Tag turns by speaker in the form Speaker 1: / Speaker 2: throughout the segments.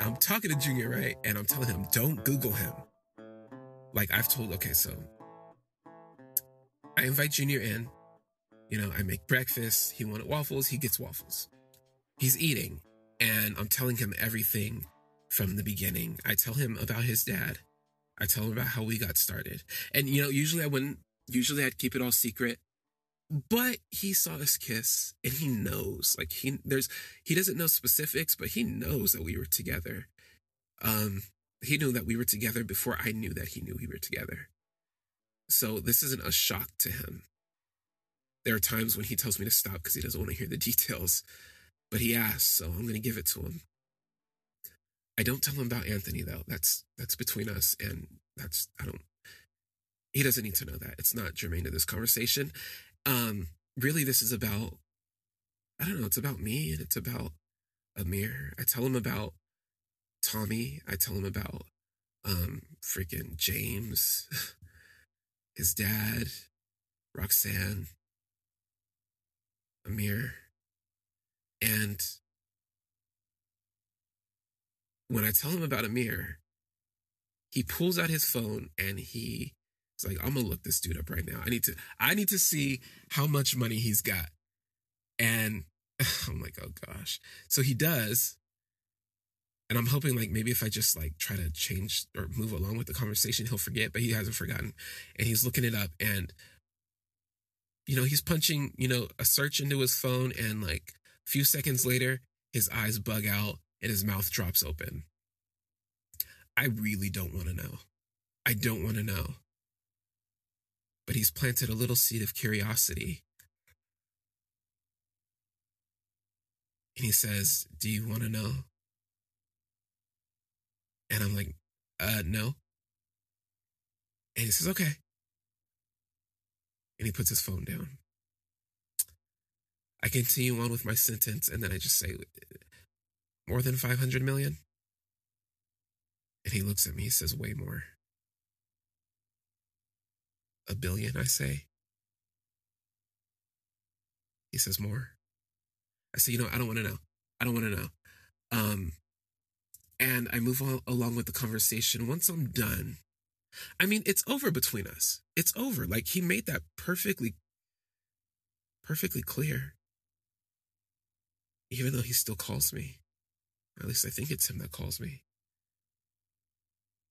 Speaker 1: I'm talking to Junior, right? And I'm telling him, don't Google him. Like I've told, okay, so I invite Junior in. You know, I make breakfast. He wanted waffles. He gets waffles. He's eating. And I'm telling him everything from the beginning. I tell him about his dad. I tell him about how we got started. And, you know, usually I wouldn't, usually I'd keep it all secret. But he saw us kiss and he knows, like, he, there's, he doesn't know specifics, but he knows that we were together. Um, he knew that we were together before I knew that he knew we were together. So this isn't a shock to him. There are times when he tells me to stop because he doesn't want to hear the details, but he asks, so I'm going to give it to him. I don't tell him about Anthony though. That's that's between us, and that's I don't. He doesn't need to know that. It's not germane to this conversation. Um, really, this is about. I don't know. It's about me, and it's about Amir. I tell him about Tommy. I tell him about um freaking James, his dad, Roxanne, Amir, and when I tell him about Amir, he pulls out his phone and he is like, I'm gonna look this dude up right now. I need to I need to see how much money he's got. And I'm like, oh gosh. So he does. And I'm hoping like maybe if I just like try to change or move along with the conversation, he'll forget, but he hasn't forgotten. And he's looking it up and you know, he's punching, you know, a search into his phone and like a few seconds later, his eyes bug out and his mouth drops open. I really don't want to know. I don't want to know. But he's planted a little seed of curiosity. And he says, Do you want to know? And I'm like, Uh, no. And he says, Okay. And he puts his phone down. I continue on with my sentence, and then I just say, more than 500 million? And he looks at me, he says, Way more. A billion, I say. He says, More. I say, You know, I don't want to know. I don't want to know. Um, and I move on along with the conversation. Once I'm done, I mean, it's over between us. It's over. Like he made that perfectly, perfectly clear. Even though he still calls me. At least I think it's him that calls me.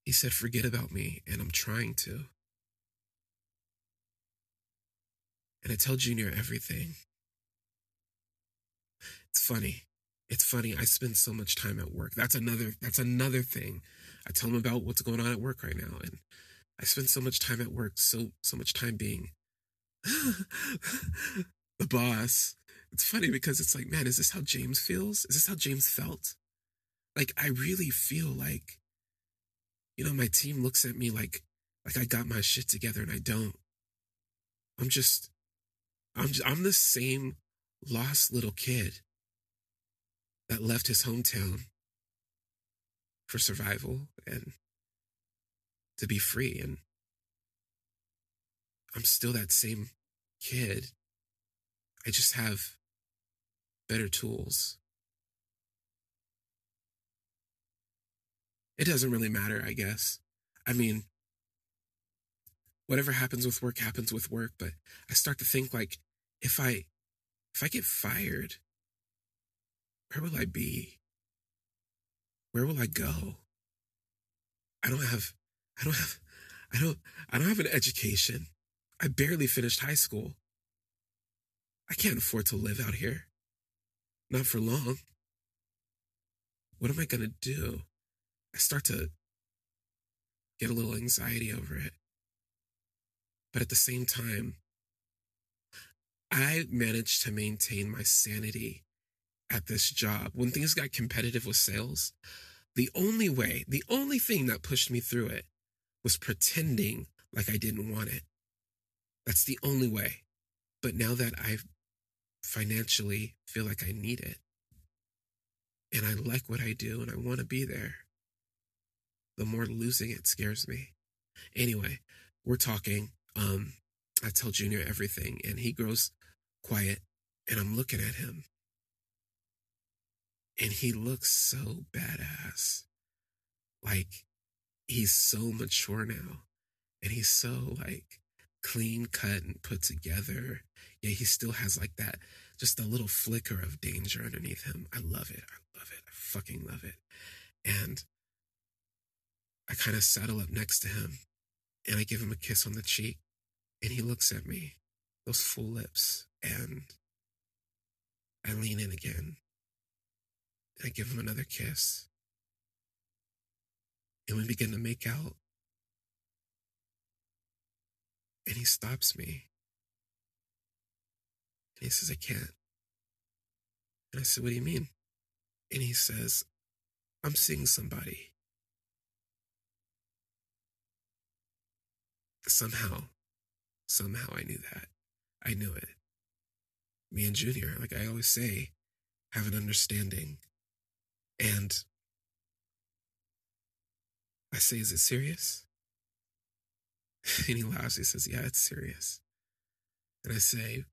Speaker 1: He said, Forget about me, and I'm trying to. And I tell Junior everything. It's funny. It's funny. I spend so much time at work. That's another that's another thing. I tell him about what's going on at work right now. And I spend so much time at work, so so much time being the boss. It's funny because it's like, man, is this how James feels? Is this how James felt? like I really feel like, you know, my team looks at me like like I got my shit together and I don't. I'm just I'm just, I'm the same lost little kid that left his hometown for survival and to be free and I'm still that same kid. I just have better tools. it doesn't really matter, I guess. I mean, whatever happens with work happens with work, but I start to think like if I if I get fired, where will I be? Where will I go? I don't have I don't have I don't I don't have an education. I barely finished high school. I can't afford to live out here. Not for long. What am I going to do? I start to get a little anxiety over it. But at the same time, I managed to maintain my sanity at this job. When things got competitive with sales, the only way, the only thing that pushed me through it was pretending like I didn't want it. That's the only way. But now that I financially feel like I need it, and I like what I do and I want to be there, the more losing it scares me. Anyway, we're talking. Um, I tell Junior everything, and he grows quiet, and I'm looking at him. And he looks so badass. Like, he's so mature now. And he's so like clean cut and put together. Yeah, he still has like that, just a little flicker of danger underneath him. I love it. I love it. I fucking love it. And I kind of saddle up next to him and I give him a kiss on the cheek. And he looks at me, those full lips, and I lean in again. And I give him another kiss. And we begin to make out. And he stops me. And he says, I can't. And I said, What do you mean? And he says, I'm seeing somebody. Somehow, somehow I knew that. I knew it. Me and Junior, like I always say, have an understanding. And I say, Is it serious? And he laughs. He says, Yeah, it's serious. And I say,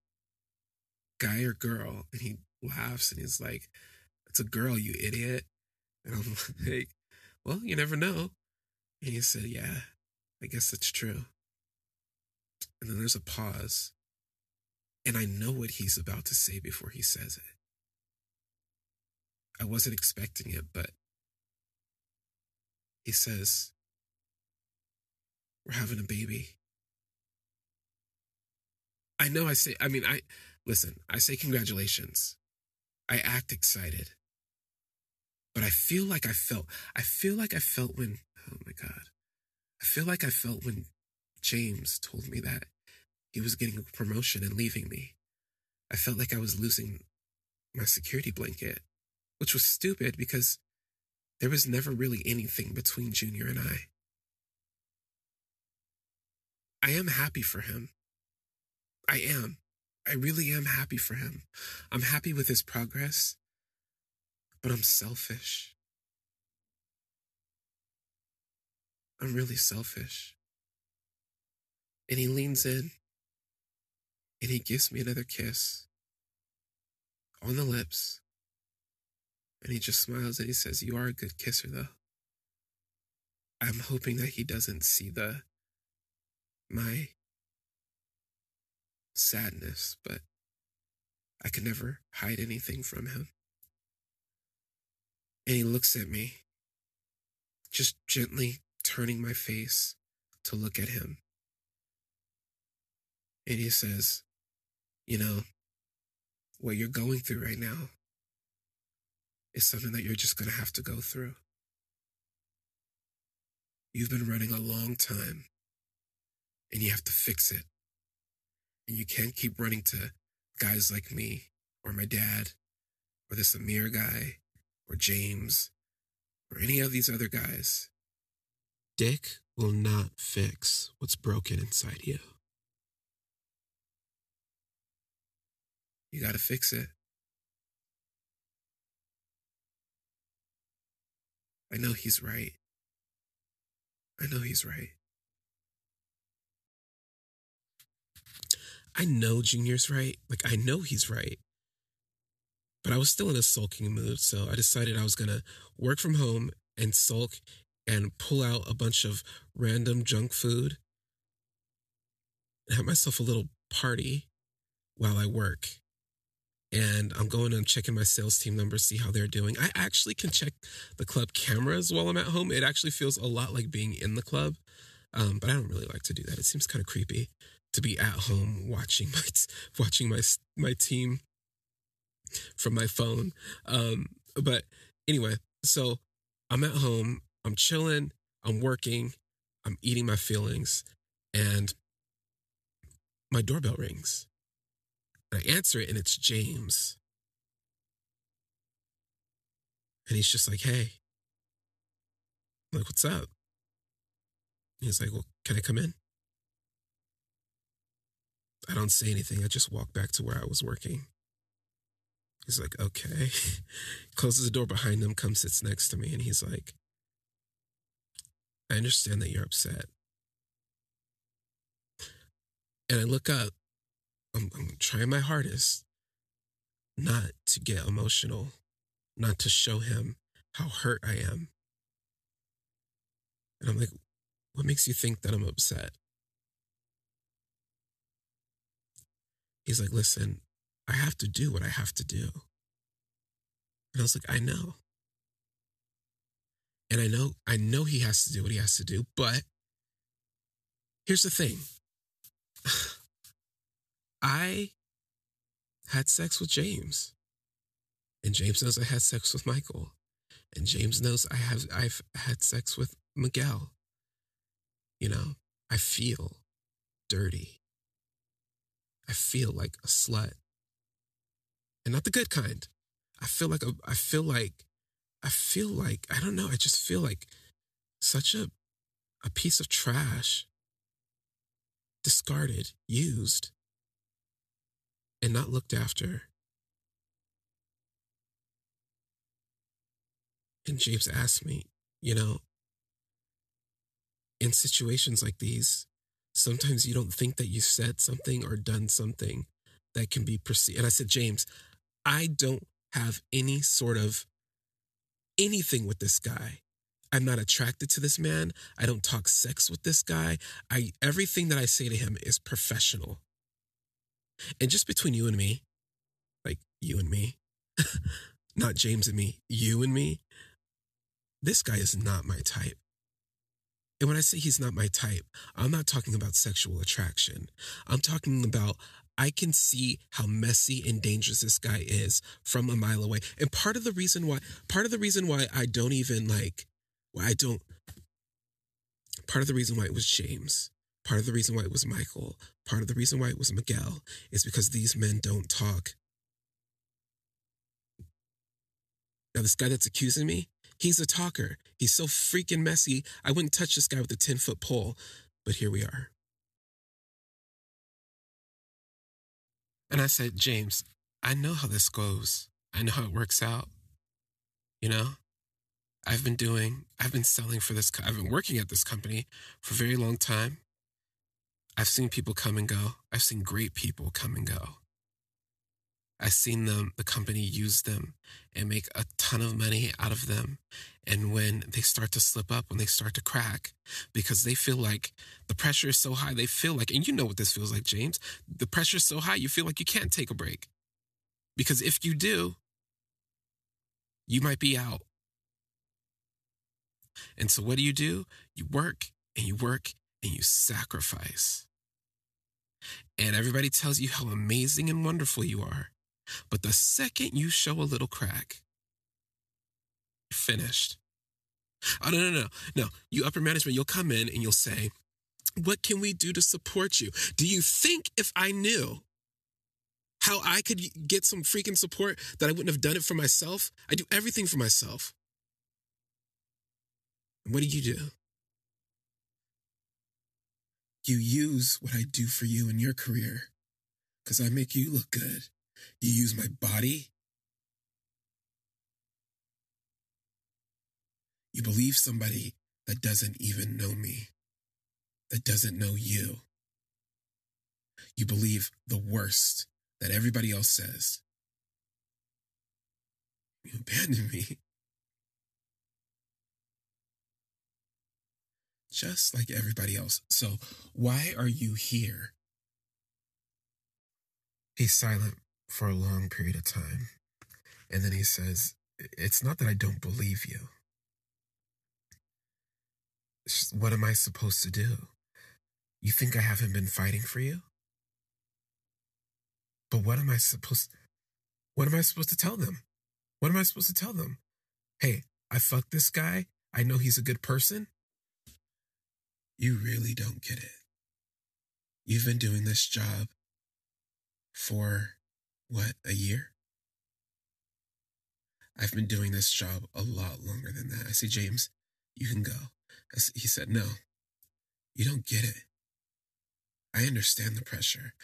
Speaker 1: Guy or girl? And he laughs and he's like, It's a girl, you idiot. And I'm like, Well, you never know. And he said, Yeah, I guess that's true. And then there's a pause. And I know what he's about to say before he says it. I wasn't expecting it, but he says, We're having a baby. I know I say, I mean, I, listen, I say congratulations. I act excited. But I feel like I felt, I feel like I felt when, oh my God, I feel like I felt when James told me that he was getting a promotion and leaving me. I felt like I was losing my security blanket, which was stupid because there was never really anything between Junior and I. I am happy for him. I am. I really am happy for him. I'm happy with his progress, but I'm selfish. I'm really selfish. And he leans in and he gives me another kiss on the lips. And he just smiles and he says, You are a good kisser, though. I'm hoping that he doesn't see the my sadness, but I can never hide anything from him. And he looks at me, just gently turning my face to look at him. And he says, You know, what you're going through right now is something that you're just going to have to go through. You've been running a long time and you have to fix it. And you can't keep running to guys like me or my dad or this Amir guy or James or any of these other guys. Dick will not fix what's broken inside you. You got to fix it. I know he's right. I know he's right. I know Junior's right. Like, I know he's right. But I was still in a sulking mood, so I decided I was going to work from home and sulk and pull out a bunch of random junk food and have myself a little party while I work. And I'm going and checking my sales team numbers, see how they're doing. I actually can check the club cameras while I'm at home. It actually feels a lot like being in the club, um, but I don't really like to do that. It seems kind of creepy to be at home watching my watching my my team from my phone. Um, but anyway, so I'm at home, I'm chilling, I'm working, I'm eating my feelings, and my doorbell rings. I answer it, and it's James. And he's just like, hey. I'm like, what's up? He's like, well, can I come in? I don't say anything. I just walk back to where I was working. He's like, okay. Closes the door behind him, comes, sits next to me, and he's like, I understand that you're upset. And I look up. I'm, I'm trying my hardest not to get emotional, not to show him how hurt I am. And I'm like, what makes you think that I'm upset? He's like, listen, I have to do what I have to do. And I was like, I know. And I know, I know he has to do what he has to do, but here's the thing. I had sex with James. And James knows I had sex with Michael. And James knows I have I've had sex with Miguel. You know, I feel dirty. I feel like a slut. And not the good kind. I feel like a, I feel like I feel like I don't know, I just feel like such a a piece of trash discarded, used and not looked after. And James asked me, you know, in situations like these, sometimes you don't think that you said something or done something that can be perceived. And I said, James, I don't have any sort of anything with this guy. I'm not attracted to this man. I don't talk sex with this guy. I everything that I say to him is professional. And just between you and me, like you and me, not James and me, you and me, this guy is not my type. And when I say he's not my type, I'm not talking about sexual attraction. I'm talking about I can see how messy and dangerous this guy is from a mile away. And part of the reason why, part of the reason why I don't even like, why I don't, part of the reason why it was James, part of the reason why it was Michael, part of the reason why it was Miguel is because these men don't talk. Now, this guy that's accusing me, he's a talker. He's so freaking messy. I wouldn't touch this guy with a 10 foot pole, but here we are. And I said, James, I know how this goes. I know how it works out. You know, I've been doing, I've been selling for this, I've been working at this company for a very long time. I've seen people come and go. I've seen great people come and go. I've seen them, the company use them and make a ton of money out of them. And when they start to slip up, when they start to crack, because they feel like the pressure is so high, they feel like, and you know what this feels like, James, the pressure is so high, you feel like you can't take a break. Because if you do, you might be out. And so what do you do? You work and you work and you sacrifice. And everybody tells you how amazing and wonderful you are. But the second you show a little crack, you're finished. Oh, no, no, no. No, you upper management, you'll come in and you'll say, What can we do to support you? Do you think if I knew how I could get some freaking support that I wouldn't have done it for myself? I do everything for myself. What do you do? You use what I do for you in your career because I make you look good. You use my body. You believe somebody that doesn't even know me, that doesn't know you. You believe the worst that everybody else says. You abandon me. Just like everybody else. So, why are you here? He's silent for a long period of time. And then he says, It's not that I don't believe you. What am I supposed to do? You think I haven't been fighting for you? But what am I supposed what am I supposed to tell them? What am I supposed to tell them? Hey, I fucked this guy. I know he's a good person. You really don't get it. You've been doing this job for what, a year? I've been doing this job a lot longer than that. I say, James, you can go. He said, No, you don't get it. I understand the pressure.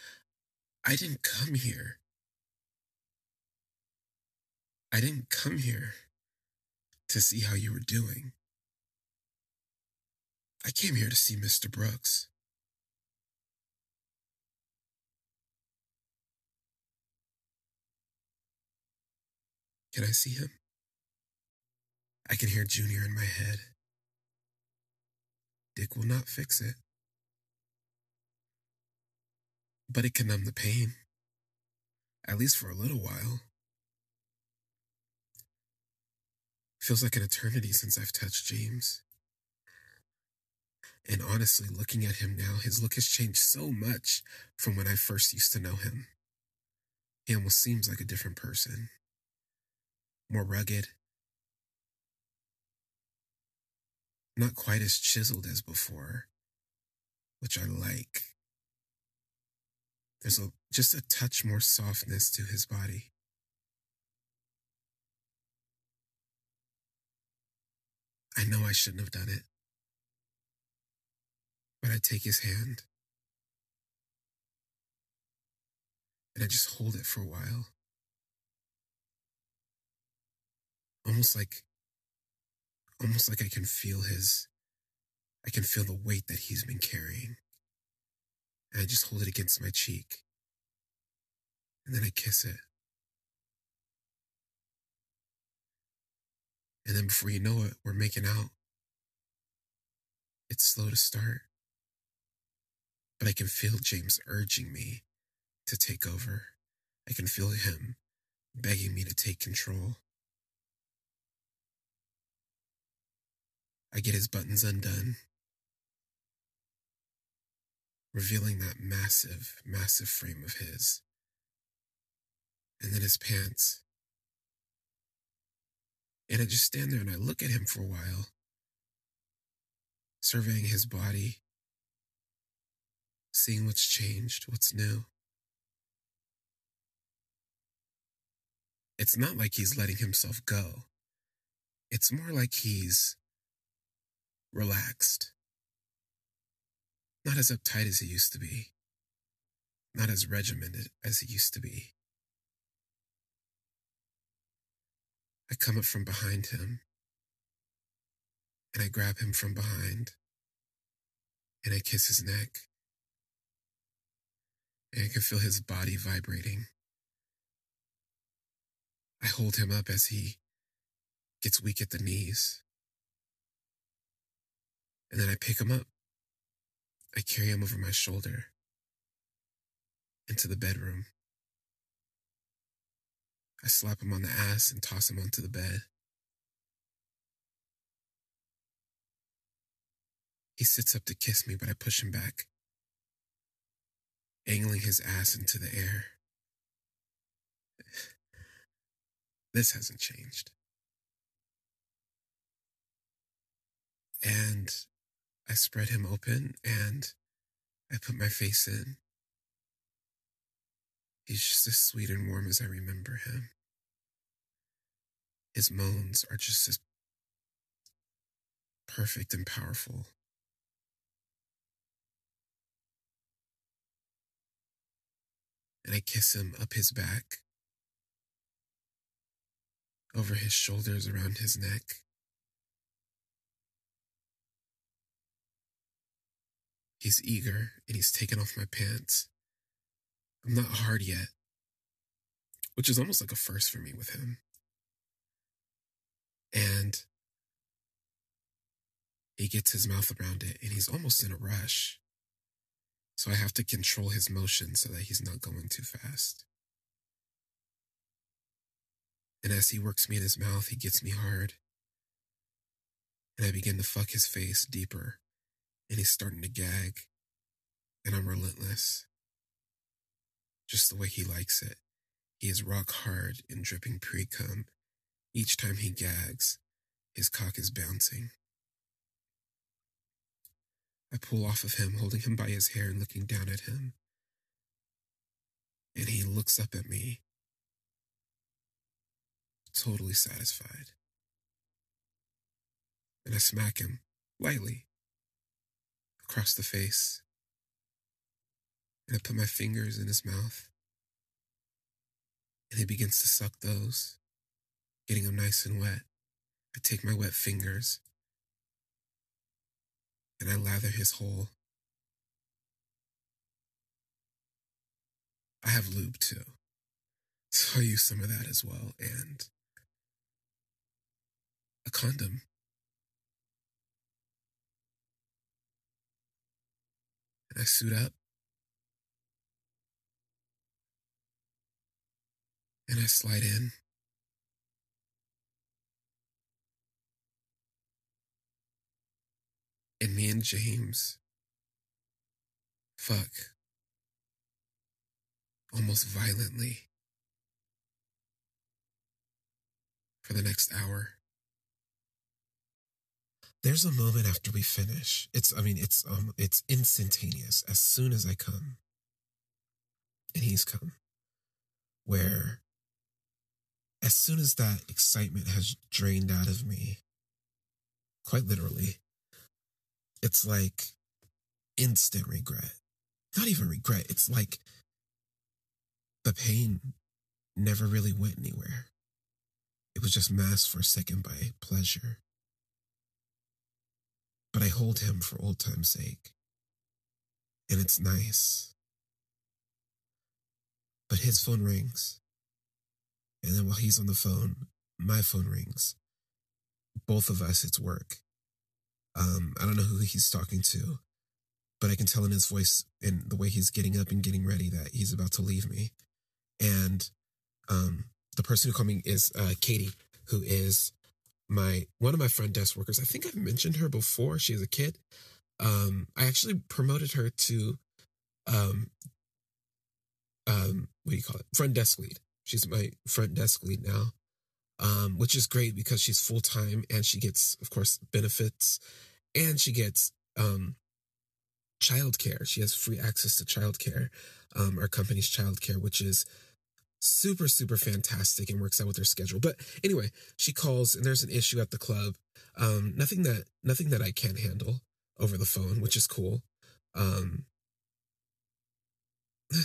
Speaker 1: I didn't come here. I didn't come here to see how you were doing. I came here to see Mr. Brooks. Can I see him? I can hear Junior in my head. Dick will not fix it. But it can numb the pain, at least for a little while. Feels like an eternity since I've touched James. And honestly, looking at him now, his look has changed so much from when I first used to know him. He almost seems like a different person. More rugged. Not quite as chiseled as before, which I like. There's a, just a touch more softness to his body. I know I shouldn't have done it. But I take his hand and I just hold it for a while. Almost like, almost like I can feel his, I can feel the weight that he's been carrying. And I just hold it against my cheek. And then I kiss it. And then before you know it, we're making out. It's slow to start, but I can feel James urging me to take over. I can feel him begging me to take control. I get his buttons undone, revealing that massive, massive frame of his. And then his pants. And I just stand there and I look at him for a while, surveying his body, seeing what's changed, what's new. It's not like he's letting himself go. It's more like he's relaxed. Not as uptight as he used to be. Not as regimented as he used to be. I come up from behind him and I grab him from behind and I kiss his neck. And I can feel his body vibrating. I hold him up as he gets weak at the knees. And then I pick him up. I carry him over my shoulder into the bedroom. I slap him on the ass and toss him onto the bed. He sits up to kiss me, but I push him back, angling his ass into the air. This hasn't changed. And I spread him open and I put my face in. He's just as sweet and warm as I remember him. His moans are just as perfect and powerful. And I kiss him up his back, over his shoulders, around his neck. He's eager and he's taken off my pants. I'm not hard yet, which is almost like a first for me with him. And he gets his mouth around it and he's almost in a rush. So I have to control his motion so that he's not going too fast. And as he works me in his mouth, he gets me hard. And I begin to fuck his face deeper, and he's starting to gag. And I'm relentless just the way he likes it. He is rock hard and dripping pre cum. Each time he gags, his cock is bouncing. I pull off of him, holding him by his hair and looking down at him. And he looks up at me, totally satisfied. And I smack him lightly across the face and I put my fingers in his mouth. And he begins to suck those, getting them nice and wet. I take my wet fingers and I lather his hole. I have lube too, so I use some of that as well. And a condom. And I suit up. And I slide in. And me and James fuck almost violently for the next hour. There's a moment after we finish. It's I mean it's um it's instantaneous as soon as I come. And he's come. Where as soon as that excitement has drained out of me, quite literally, it's like instant regret. Not even regret. It's like the pain never really went anywhere. It was just masked for a second by pleasure. But I hold him for old time's sake. And it's nice. But his phone rings. And then while he's on the phone, my phone rings. Both of us, it's work. Um, I don't know who he's talking to, but I can tell in his voice and the way he's getting up and getting ready that he's about to leave me. And um, the person who called me is uh, Katie, who is my one of my front desk workers. I think I've mentioned her before. She is a kid. Um, I actually promoted her to um, um, what do you call it? Front desk lead. She's my front desk lead now, um, which is great because she's full time and she gets, of course, benefits and she gets um, childcare. She has free access to childcare, um, our company's childcare, which is super super fantastic and works out with her schedule but anyway she calls and there's an issue at the club um nothing that nothing that i can't handle over the phone which is cool um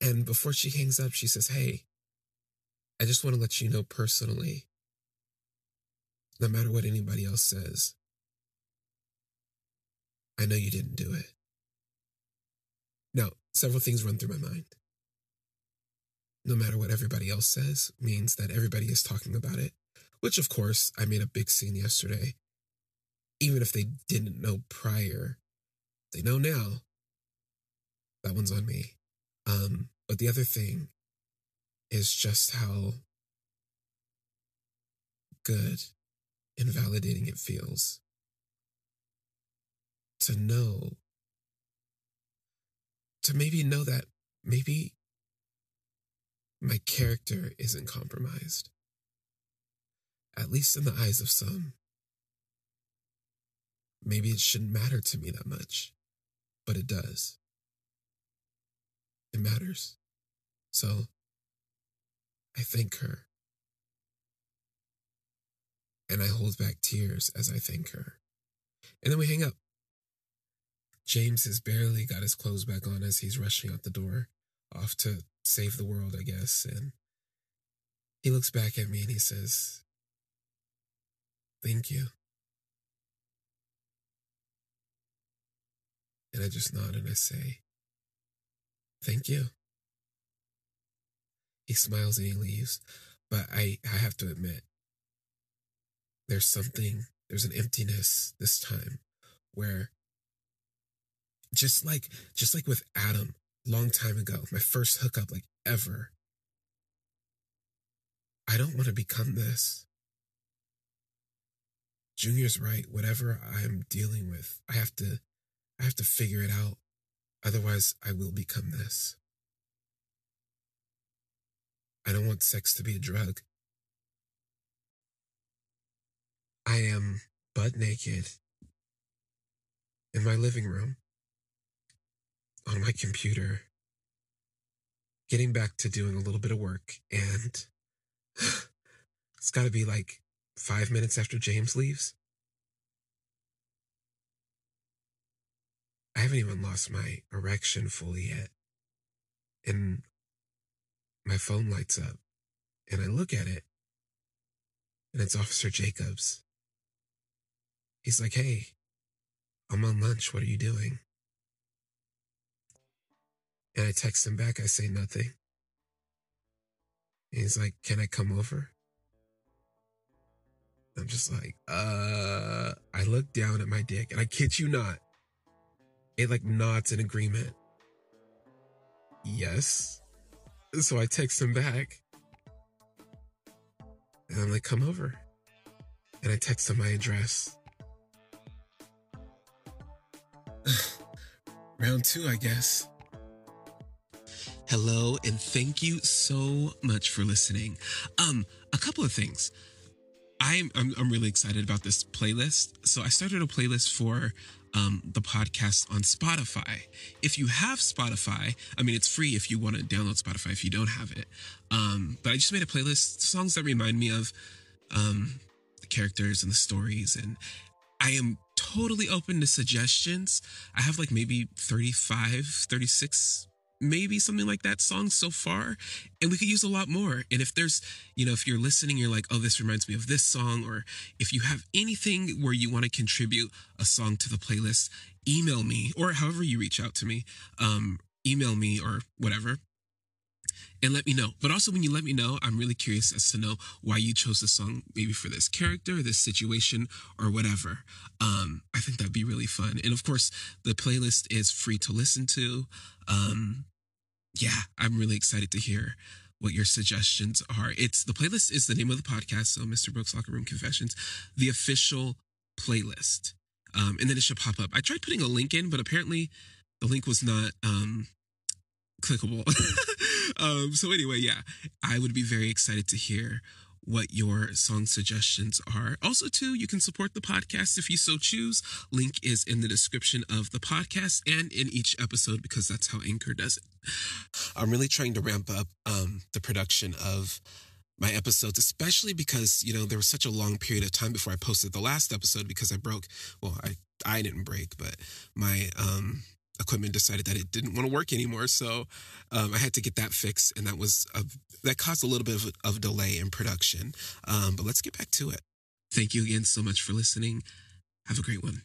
Speaker 1: and before she hangs up she says hey i just want to let you know personally no matter what anybody else says i know you didn't do it now several things run through my mind no matter what everybody else says, means that everybody is talking about it, which of course I made a big scene yesterday. Even if they didn't know prior, they know now. That one's on me. Um, but the other thing is just how good and validating it feels to know, to maybe know that maybe my character isn't compromised. At least in the eyes of some. Maybe it shouldn't matter to me that much, but it does. It matters. So I thank her. And I hold back tears as I thank her. And then we hang up. James has barely got his clothes back on as he's rushing out the door, off to save the world, I guess. And he looks back at me and he says, Thank you. And I just nod and I say, Thank you. He smiles and he leaves. But I, I have to admit, there's something, there's an emptiness this time where just like just like with Adam, long time ago, my first hookup like ever. I don't want to become this. Junior's right. Whatever I'm dealing with, I have to, I have to figure it out. Otherwise, I will become this. I don't want sex to be a drug. I am butt naked in my living room on my computer, getting back to doing a little bit of work, and it's got to be like five minutes after James leaves. I haven't even lost my erection fully yet. And my phone lights up, and I look at it, and it's Officer Jacobs. He's like, Hey, I'm on lunch. What are you doing? And I text him back, I say nothing. And he's like, Can I come over? I'm just like, uh, I look down at my dick and I kid you not, it like nods in agreement. Yes. So I text him back. And I'm like, come over. And I text him my address. Round two, I guess. Hello, and thank you so much for listening. Um, a couple of things. I'm, I'm I'm really excited about this playlist. So I started a playlist for um, the podcast on Spotify. If you have Spotify, I mean it's free if you want to download Spotify. If you don't have it, um, but I just made a playlist songs that remind me of um, the characters and the stories, and I am totally open to suggestions. I have like maybe 35, 36 maybe something like that song so far and we could use a lot more. And if there's you know if you're listening you're like oh this reminds me of this song or if you have anything where you want to contribute a song to the playlist email me or however you reach out to me um email me or whatever and let me know. But also, when you let me know, I'm really curious as to know why you chose the song, maybe for this character, this situation, or whatever. Um, I think that'd be really fun. And of course, the playlist is free to listen to. Um, yeah, I'm really excited to hear what your suggestions are. It's the playlist is the name of the podcast. So, Mr. Brooks Locker Room Confessions, the official playlist. Um, and then it should pop up. I tried putting a link in, but apparently the link was not um, clickable. um, so anyway, yeah, I would be very excited to hear what your song suggestions are. Also, too, you can support the podcast if you so choose. Link is in the description of the podcast and in each episode because that's how Anchor does it. I'm really trying to ramp up um, the production of my episodes, especially because you know there was such a long period of time before I posted the last episode because I broke. Well, I I didn't break, but my um equipment decided that it didn't want to work anymore. So um, I had to get that fixed, and that was a, that caused a little bit of, of delay in production. Um, but let's get back to it. Thank you again so much for listening. Have a great one.